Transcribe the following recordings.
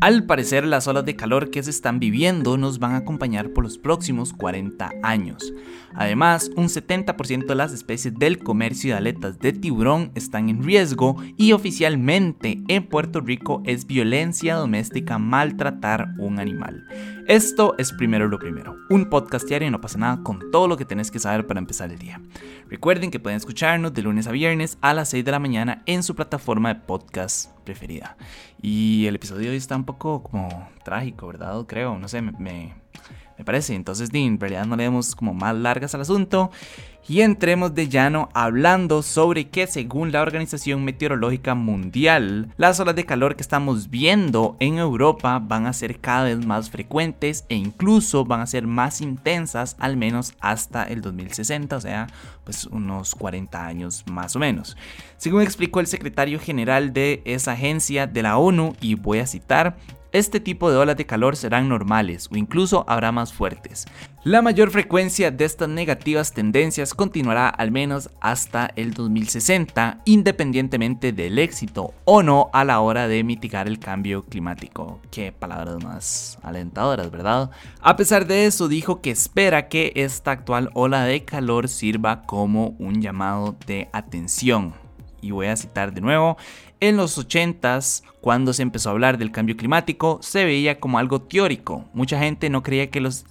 Al parecer, las olas de calor que se están viviendo nos van a acompañar por los próximos 40 años. Además, un 70% de las especies del comercio de aletas de tiburón están en riesgo y oficialmente en Puerto Rico es violencia doméstica maltratar un animal. Esto es primero lo primero, un podcast diario y no pasa nada con todo lo que tenés que saber para empezar el día. Recuerden que pueden escucharnos de lunes a viernes a las 6 de la mañana en su plataforma de podcast preferida. Y el episodio de hoy está un poco como trágico, ¿verdad? Creo, no sé, me me parece. Entonces, en realidad no le demos como más largas al asunto y entremos de llano hablando sobre que según la Organización Meteorológica Mundial, las olas de calor que estamos viendo en Europa van a ser cada vez más frecuentes e incluso van a ser más intensas al menos hasta el 2060, o sea, pues unos 40 años más o menos. Según explicó el secretario general de esa agencia de la ONU, y voy a citar, este tipo de olas de calor serán normales o incluso habrá más fuertes. La mayor frecuencia de estas negativas tendencias continuará al menos hasta el 2060, independientemente del éxito o no a la hora de mitigar el cambio climático. Qué palabras más alentadoras, ¿verdad? A pesar de eso, dijo que espera que esta actual ola de calor sirva como un llamado de atención. Y voy a citar de nuevo, en los 80s, cuando se empezó a hablar del cambio climático, se veía como algo teórico. Mucha gente no creía que los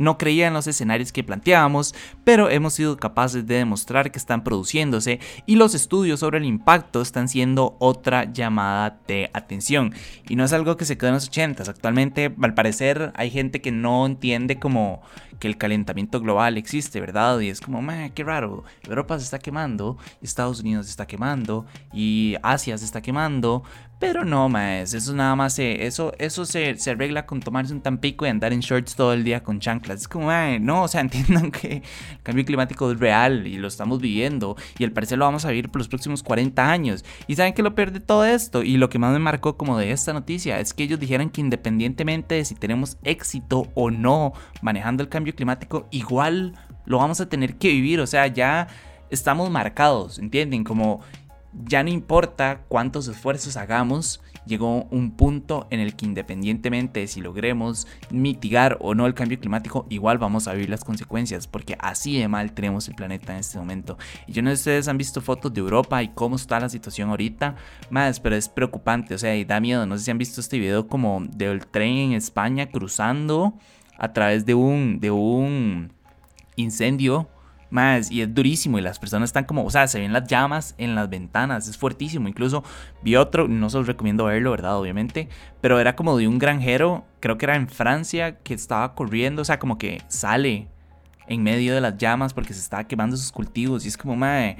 no creía en los escenarios que planteábamos, pero hemos sido capaces de demostrar que están produciéndose y los estudios sobre el impacto están siendo otra llamada de atención. Y no es algo que se quedó en los 80s. Actualmente, al parecer, hay gente que no entiende como que el calentamiento global existe, ¿verdad? Y es como, qué raro, Europa se está quemando, Estados Unidos se está quemando y Asia se está quemando, pero no, más, eso nada más, se, eso, eso se, se, arregla con tomarse un tampico y andar en shorts todo el día con chanclas. Es como, no, o sea, entiendan que el cambio climático es real y lo estamos viviendo y al parecer lo vamos a vivir por los próximos 40 años. Y saben que lo peor de todo esto y lo que más me marcó como de esta noticia es que ellos dijeran que independientemente de si tenemos éxito o no manejando el cambio climático, igual lo vamos a tener que vivir, o sea, ya estamos marcados, ¿entienden? Como ya no importa cuántos esfuerzos hagamos, llegó un punto en el que independientemente de si logremos mitigar o no el cambio climático, igual vamos a vivir las consecuencias, porque así de mal tenemos el planeta en este momento. Y yo no sé si ustedes han visto fotos de Europa y cómo está la situación ahorita, más, pero es preocupante, o sea, y da miedo. No sé si han visto este video como del tren en España cruzando a través de un, de un incendio más, y es durísimo y las personas están como, o sea, se ven las llamas en las ventanas, es fuertísimo. Incluso vi otro, no se los recomiendo verlo, ¿verdad? Obviamente, pero era como de un granjero, creo que era en Francia, que estaba corriendo, o sea, como que sale en medio de las llamas porque se estaba quemando sus cultivos y es como, madre,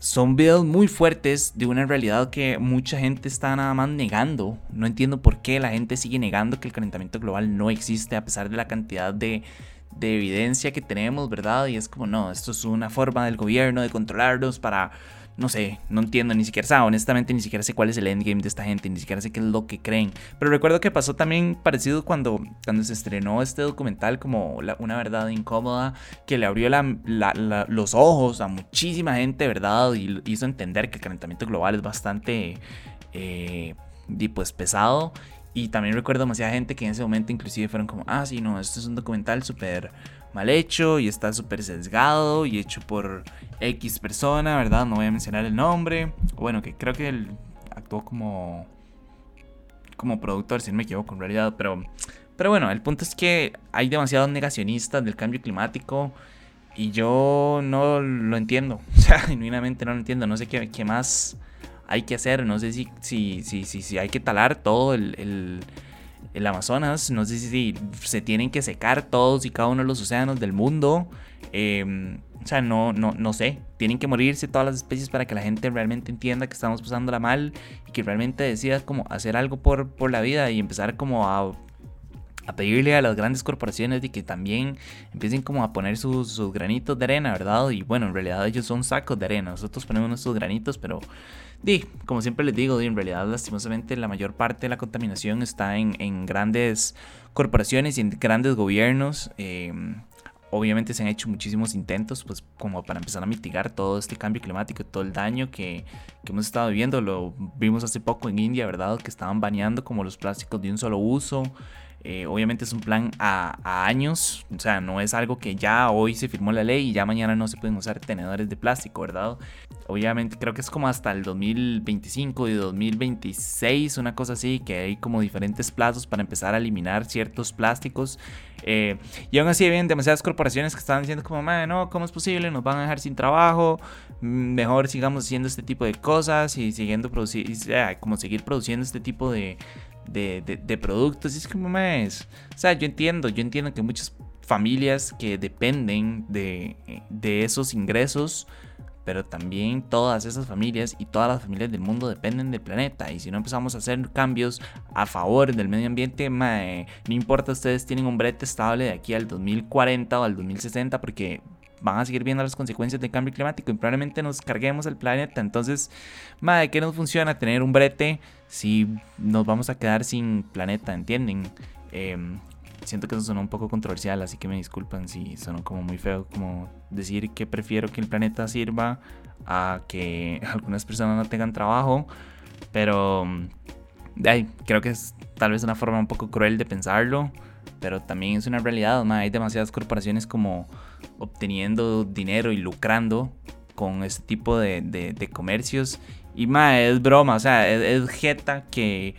son videos muy fuertes de una realidad que mucha gente está nada más negando. No entiendo por qué la gente sigue negando que el calentamiento global no existe a pesar de la cantidad de de evidencia que tenemos, ¿verdad? Y es como, no, esto es una forma del gobierno de controlarlos para, no sé, no entiendo, ni siquiera, sé, honestamente ni siquiera sé cuál es el endgame de esta gente, ni siquiera sé qué es lo que creen. Pero recuerdo que pasó también parecido cuando, cuando se estrenó este documental como una verdad incómoda, que le abrió los ojos a muchísima gente, ¿verdad? Y hizo entender que el calentamiento global es bastante... Eh, pues pesado y también recuerdo demasiada gente que en ese momento inclusive fueron como, ah, sí, no, esto es un documental súper mal hecho y está súper sesgado y hecho por X persona, ¿verdad? No voy a mencionar el nombre. Bueno, que creo que él actuó como, como productor, si no me equivoco en realidad, pero, pero bueno, el punto es que hay demasiados negacionistas del cambio climático y yo no lo entiendo, o sea, genuinamente no lo entiendo, no sé qué, qué más hay que hacer. No sé si, si, si, si, hay que talar todo el, el, Amazonas. No sé si, se tienen que secar todos y cada uno de los océanos del mundo. Em, o sea, no, no, no sé. Tienen que morirse todas las especies para que la gente realmente entienda que estamos pasándola mal y que realmente decida como hacer algo por, por la vida y empezar como a a pedirle a las grandes corporaciones de que también empiecen como a poner sus, granitos de arena, ¿verdad? Y bueno, en realidad ellos son sacos de arena, nosotros ponemos nuestros granitos, pero di, como siempre les digo, en realidad lastimosamente la mayor parte de la contaminación está en, en grandes corporaciones y en grandes gobiernos. Em, obviamente se han hecho muchísimos intentos pues como para empezar a mitigar todo este cambio climático, todo el daño que, que, hemos estado viviendo. Lo vimos hace poco en India, ¿verdad? Que estaban baneando como los plásticos de un solo uso. Eh, obviamente es un plan a, años, o sea, no es algo que ya hoy se firmó la ley y ya mañana no se pueden usar tenedores de plástico, ¿verdad? Obviamente creo que es como hasta el 2025 y 2026, una cosa así, que hay como diferentes plazos para empezar a eliminar ciertos plásticos. Eh, y aún así hay demasiadas corporaciones que están diciendo como, no, ¿cómo es posible? Nos van a dejar sin trabajo, mejor sigamos haciendo este tipo de cosas y siguiendo produciendo, como seguir produciendo este tipo de de, productos. Y es como más. O sea, yo entiendo, yo entiendo que muchas familias que dependen de, de esos ingresos pero también todas esas familias y todas las familias del mundo dependen del planeta. Y si no empezamos a hacer cambios a favor del medio ambiente, no importa, ustedes tienen un brete estable de aquí al 2040 o al 2060, porque van a seguir viendo las consecuencias del cambio climático y probablemente nos carguemos el planeta. Entonces, ¿de qué nos funciona tener un brete si nos vamos a quedar sin planeta? ¿Entienden? Em, siento que eso sonó un poco controversial, así que me disculpan si sonó como muy feo, como decir que prefiero que el planeta sirva a que algunas personas no tengan trabajo, pero ay, creo que es tal vez una forma un poco cruel de pensarlo, pero también es una realidad, hay demasiadas corporaciones como obteniendo dinero y lucrando con este tipo de, comercios. Y más es broma, o sea, es, jeta que,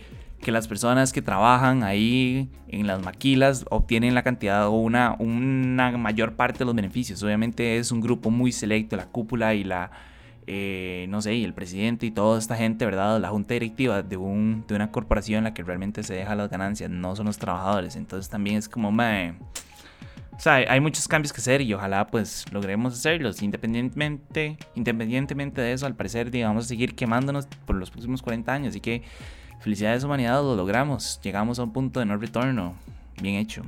las personas que trabajan ahí en las maquilas obtienen la cantidad o una, una mayor parte de los beneficios. Obviamente es un grupo muy selecto, la cúpula y la, eh, no sé, y el presidente y toda esta gente, ¿verdad? La junta directiva de, un, de una corporación en la que realmente se deja las ganancias, no son los trabajadores. Entonces también es como, mae o sea, hay muchos cambios que hacer y ojalá pues logremos hacerlos. Independientemente, independientemente de eso, al parecer, digamos, seguir quemándonos por los próximos 40 años. Así que felicidades humanidad, lo logramos. Llegamos a un punto de no retorno. Bien hecho.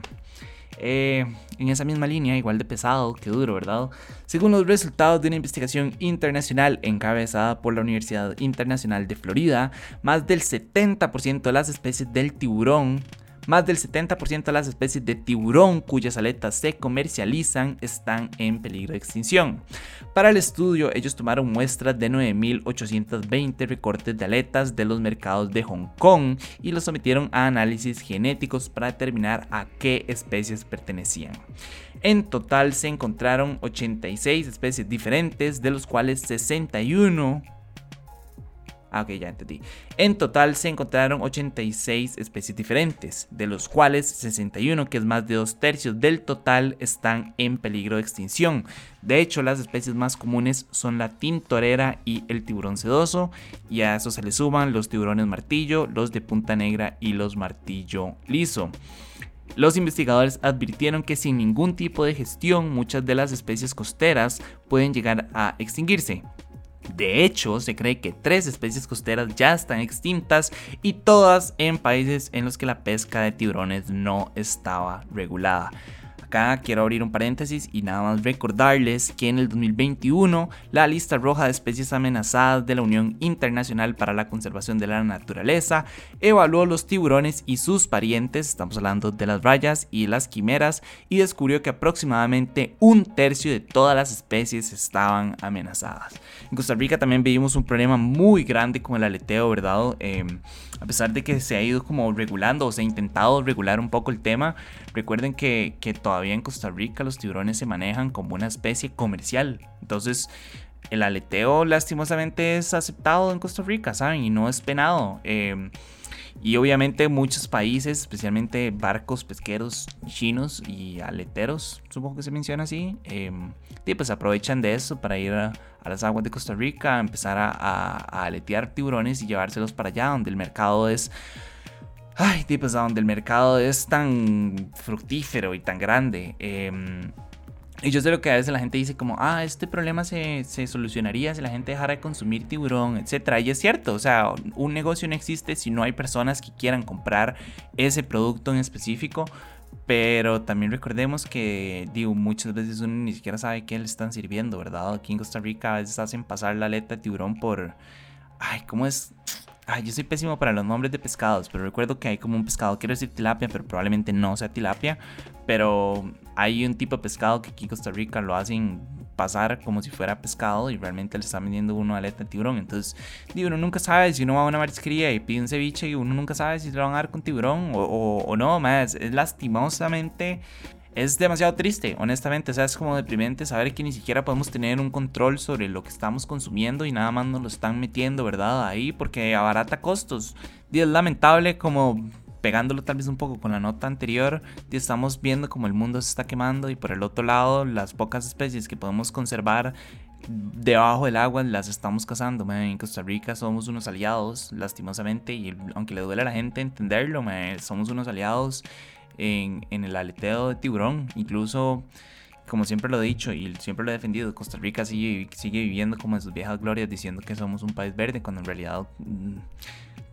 Eh, en esa misma línea, igual de pesado que duro, ¿verdad? Según los resultados de una investigación internacional encabezada por la Universidad Internacional de Florida, más del 70% de las especies del tiburón más del 70% de las especies de tiburón cuyas aletas se comercializan están en peligro de extinción. Para el estudio, ellos tomaron muestras de 9.820 recortes de aletas de los mercados de Hong Kong y los sometieron a análisis genéticos para determinar a qué especies pertenecían. En total se encontraron 86 especies diferentes, de los cuales 61 Ah, ok, ya entendí. En total se encontraron 86 especies diferentes, de los cuales 61, que es más de dos tercios del total, están en peligro de extinción. De hecho, las especies más comunes son la tintorera y el tiburón sedoso, y a eso se le suman los tiburones martillo, los de punta negra y los martillo liso. Los investigadores advirtieron que sin ningún tipo de gestión muchas de las especies costeras pueden llegar a extinguirse, de hecho, se cree que tres especies costeras ya están extintas y todas en países en los que la pesca de tiburones no estaba regulada acá quiero abrir un paréntesis y nada más recordarles que en el 2021 la lista roja de especies amenazadas de la Unión Internacional para la Conservación de la Naturaleza evaluó los tiburones y sus parientes, estamos hablando de las rayas y las quimeras, y descubrió que aproximadamente un tercio de todas las especies estaban amenazadas. En Costa Rica también vivimos un problema muy grande con el aleteo, ¿verdad? Em, a pesar de que se ha ido como regulando o se ha intentado regular un poco el tema, recuerden que, que todavía en Costa Rica los tiburones se manejan como una especie comercial. Entonces, el aleteo lastimosamente es aceptado en Costa Rica, ¿saben? Y no es penado. Em, y obviamente muchos países, especialmente barcos pesqueros chinos y aleteros, supongo que se menciona así, eh, pues aprovechan de eso para ir a, las aguas de Costa Rica, empezar a, a aletear tiburones y llevárselos para allá, donde el mercado es ay, tipos donde el mercado es tan fructífero y tan grande. Em, y yo sé lo que a veces la gente dice como, ah, este problema se, se, solucionaría si la gente dejara de consumir tiburón, etc. Y es cierto, o sea, un negocio no existe si no hay personas que quieran comprar ese producto en específico. Pero también recordemos que, digo, muchas veces uno ni siquiera sabe qué le están sirviendo, ¿verdad? Aquí en Costa Rica a veces hacen pasar la aleta de tiburón por... Ay, ¿cómo es? Ay, yo soy pésimo para los nombres de pescados, pero recuerdo que hay como un pescado, quiero decir tilapia, pero probablemente no sea tilapia. Pero hay un tipo de pescado que aquí en Costa Rica lo hacen pasar como si fuera pescado y realmente le están vendiendo uno aleta de tiburón. Entonces, digo, uno nunca sabe si uno va a una marisquería y pide un ceviche y uno nunca sabe si le van a dar con tiburón o, no, más. Es lastimosamente es demasiado triste, honestamente. O sea, es como deprimente saber que ni siquiera podemos tener un control sobre lo que estamos consumiendo y nada más nos lo están metiendo, ¿verdad? Ahí porque abarata costos. Y es lamentable como pegándolo tal vez un poco con la nota anterior, y estamos viendo como el mundo se está quemando y por el otro lado las pocas especies que podemos conservar debajo del agua las estamos cazando. En Costa Rica somos unos aliados, lastimosamente, y aunque le duele a la gente entenderlo, somos unos aliados en, el aleteo de tiburón. Incluso, como siempre lo he dicho y siempre lo he defendido, Costa Rica sigue, sigue viviendo como en sus viejas glorias diciendo que somos un país verde, cuando en realidad... Mm,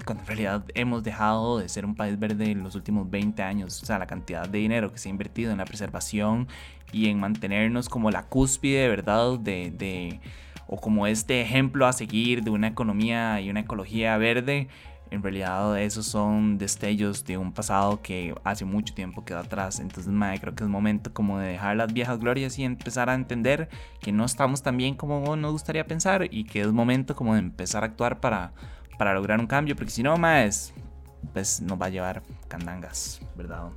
cuando en realidad hemos dejado de ser un país verde en los últimos 20 años. O sea, la cantidad de dinero que se ha invertido en la preservación y en mantenernos como la cúspide, ¿verdad? De, de, o como este ejemplo a seguir de una economía y una ecología verde, en realidad esos son destellos de un pasado que hace mucho tiempo quedó atrás. Entonces, madre, creo que es momento como de dejar las viejas glorias y empezar a entender que no estamos tan bien como nos gustaría pensar y que es momento como de empezar a actuar para, para lograr un cambio, porque si no, más, pues nos va a llevar candangas, ¿verdad?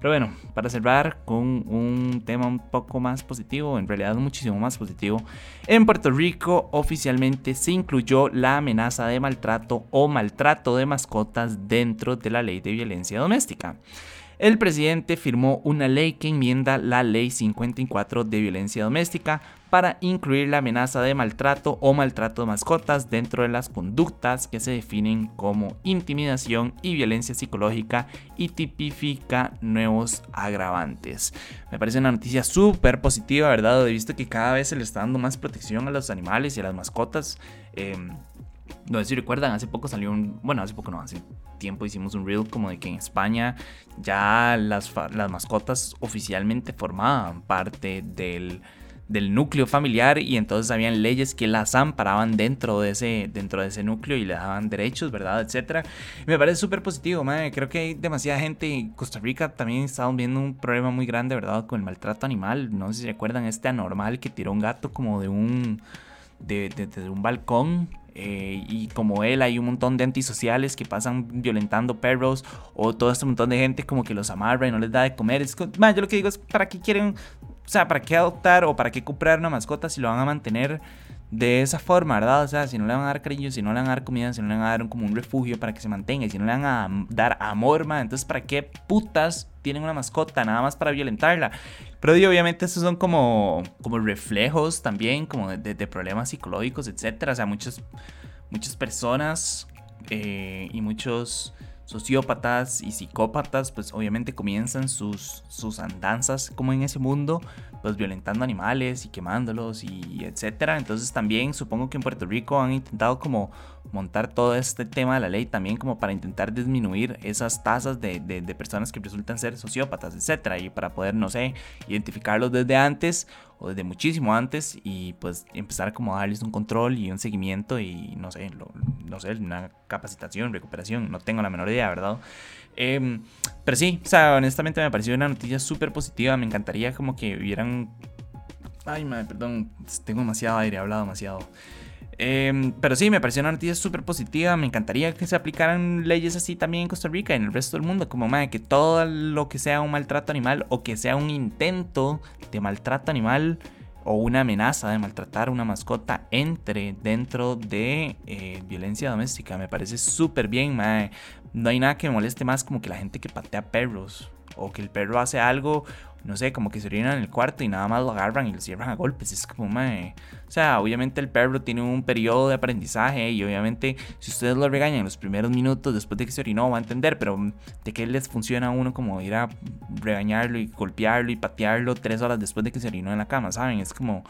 Pero bueno, para cerrar con un tema un poco más positivo, en realidad muchísimo más positivo, en Puerto Rico oficialmente se incluyó la amenaza de maltrato o maltrato de mascotas dentro de la ley de violencia doméstica. El presidente firmó una ley que enmienda la Ley 54 de violencia doméstica para incluir la amenaza de maltrato o maltrato de mascotas dentro de las conductas que se definen como intimidación y violencia psicológica y tipifica nuevos agravantes. Me parece una noticia súper positiva, ¿verdad? He visto que cada vez se le está dando más protección a los animales y a las mascotas. Em, no sé si recuerdan, hace poco salió un. Bueno, hace poco no, hace tiempo hicimos un reel como de que en España ya las, las mascotas oficialmente formaban parte del, del núcleo familiar y entonces habían leyes que las amparaban dentro de ese, dentro de ese núcleo y le daban derechos, ¿verdad? Etcétera. Me parece súper positivo, madre. Creo que hay demasiada gente en Costa Rica también estamos viendo un problema muy grande, ¿verdad? Con el maltrato animal. No sé si recuerdan este anormal que tiró un gato como de un, de, de un balcón eh, y como él hay un montón de antisociales que pasan violentando perros o todo este montón de gente como que los amarra y no les da de comer. Es, yo lo que digo es, ¿para qué quieren, sea, para qué adoptar o para qué comprar una mascota si lo van a mantener de esa forma, ¿verdad? O sea, si no le van a dar cariño, si no le van a dar comida, si no le van a dar como un refugio para que se mantenga, si no le van a dar amor, man, entonces ¿para qué putas tienen una mascota? Nada más para violentarla. Pero obviamente estos son como, como reflejos también, como de, problemas psicológicos, etcétera. O sea, muchas, muchas personas eh, y muchos sociópatas y psicópatas, pues obviamente comienzan sus, sus andanzas como en ese mundo, pues violentando animales y quemándolos y etcétera. Entonces también supongo que en Puerto Rico han intentado como montar todo este tema de la ley también como para intentar disminuir esas tasas de, de, personas que resultan ser sociópatas, etcétera, y para poder, no sé, identificarlos desde antes o desde muchísimo antes y pues empezar como a darles un control y un seguimiento y no sé, no sé, una capacitación, recuperación, no tengo la menor idea, ¿verdad? Em, pero sí, o sea, honestamente me pareció una noticia súper positiva, me encantaría como que hubieran... Ay, madre, perdón, tengo demasiado aire, he hablado demasiado. Em, pero sí, me pareció una noticia súper positiva. Me encantaría que se aplicaran leyes así también en Costa Rica y en el resto del mundo. Como que todo lo que sea un maltrato animal o que sea un intento de maltrato animal o una amenaza de maltratar a una mascota entre dentro de eh, violencia doméstica. Me parece súper bien, No hay nada que me moleste más como que la gente que patea perros o que el perro hace algo no sé, como que se orinan en el cuarto y nada más lo agarran y lo cierran a golpes. Es como, mae. O sea, obviamente el perro tiene un periodo de aprendizaje y obviamente si ustedes lo regañan los primeros minutos después de que se orinó va a entender, pero ¿de qué les funciona a uno como ir a regañarlo y golpearlo y patearlo tres horas después de que se orinó en la cama, ¿saben? Es como,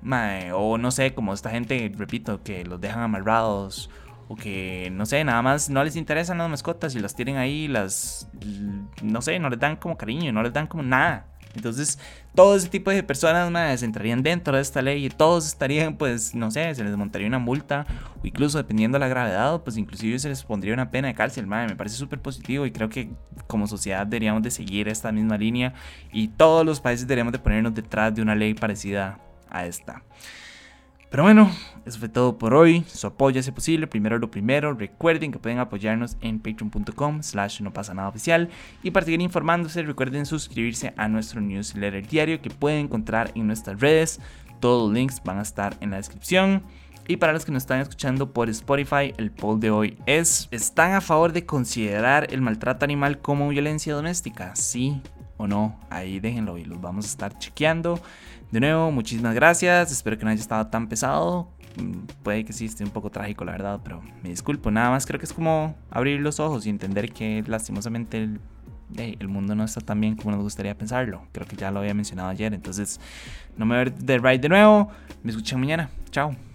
mae, o no sé, como esta gente, repito, que los dejan amarrados o que no sé, nada más no les interesan las mascotas y las tienen ahí, las no sé, no les dan como cariño, no les dan como nada, Entonces, todo ese tipo de personas más entrarían dentro de esta ley y todos estarían, pues, no sé, se les montaría una multa o incluso dependiendo de la gravedad, pues inclusive se les pondría una pena de cárcel. Madre, me parece súper positivo y creo que como sociedad deberíamos de seguir esta misma línea y todos los países deberíamos de ponernos detrás de una ley parecida a esta. Pero bueno, eso fue todo por hoy. Su apoyo es posible. Primero lo primero. Recuerden que pueden apoyarnos en patreon.com slash no pasa nada oficial. Y para seguir informándose, recuerden suscribirse a nuestro newsletter diario que pueden encontrar en nuestras redes. Todos los links van a estar en la descripción. Y para los que nos están escuchando por Spotify, el poll de hoy es, ¿están a favor de considerar el maltrato animal como violencia doméstica? Sí o no, ahí déjenlo y los vamos a estar chequeando. De nuevo, muchísimas gracias. Espero que no haya estado tan pesado. Mm, puede que sí esté un poco trágico, la verdad, pero me disculpo. Nada más creo que es como abrir los ojos y entender que lastimosamente el, el mundo no está tan bien como nos gustaría pensarlo. Creo que ya lo había mencionado ayer. Entonces, no me ver de Ride de nuevo. Me escuchan mañana. Chao.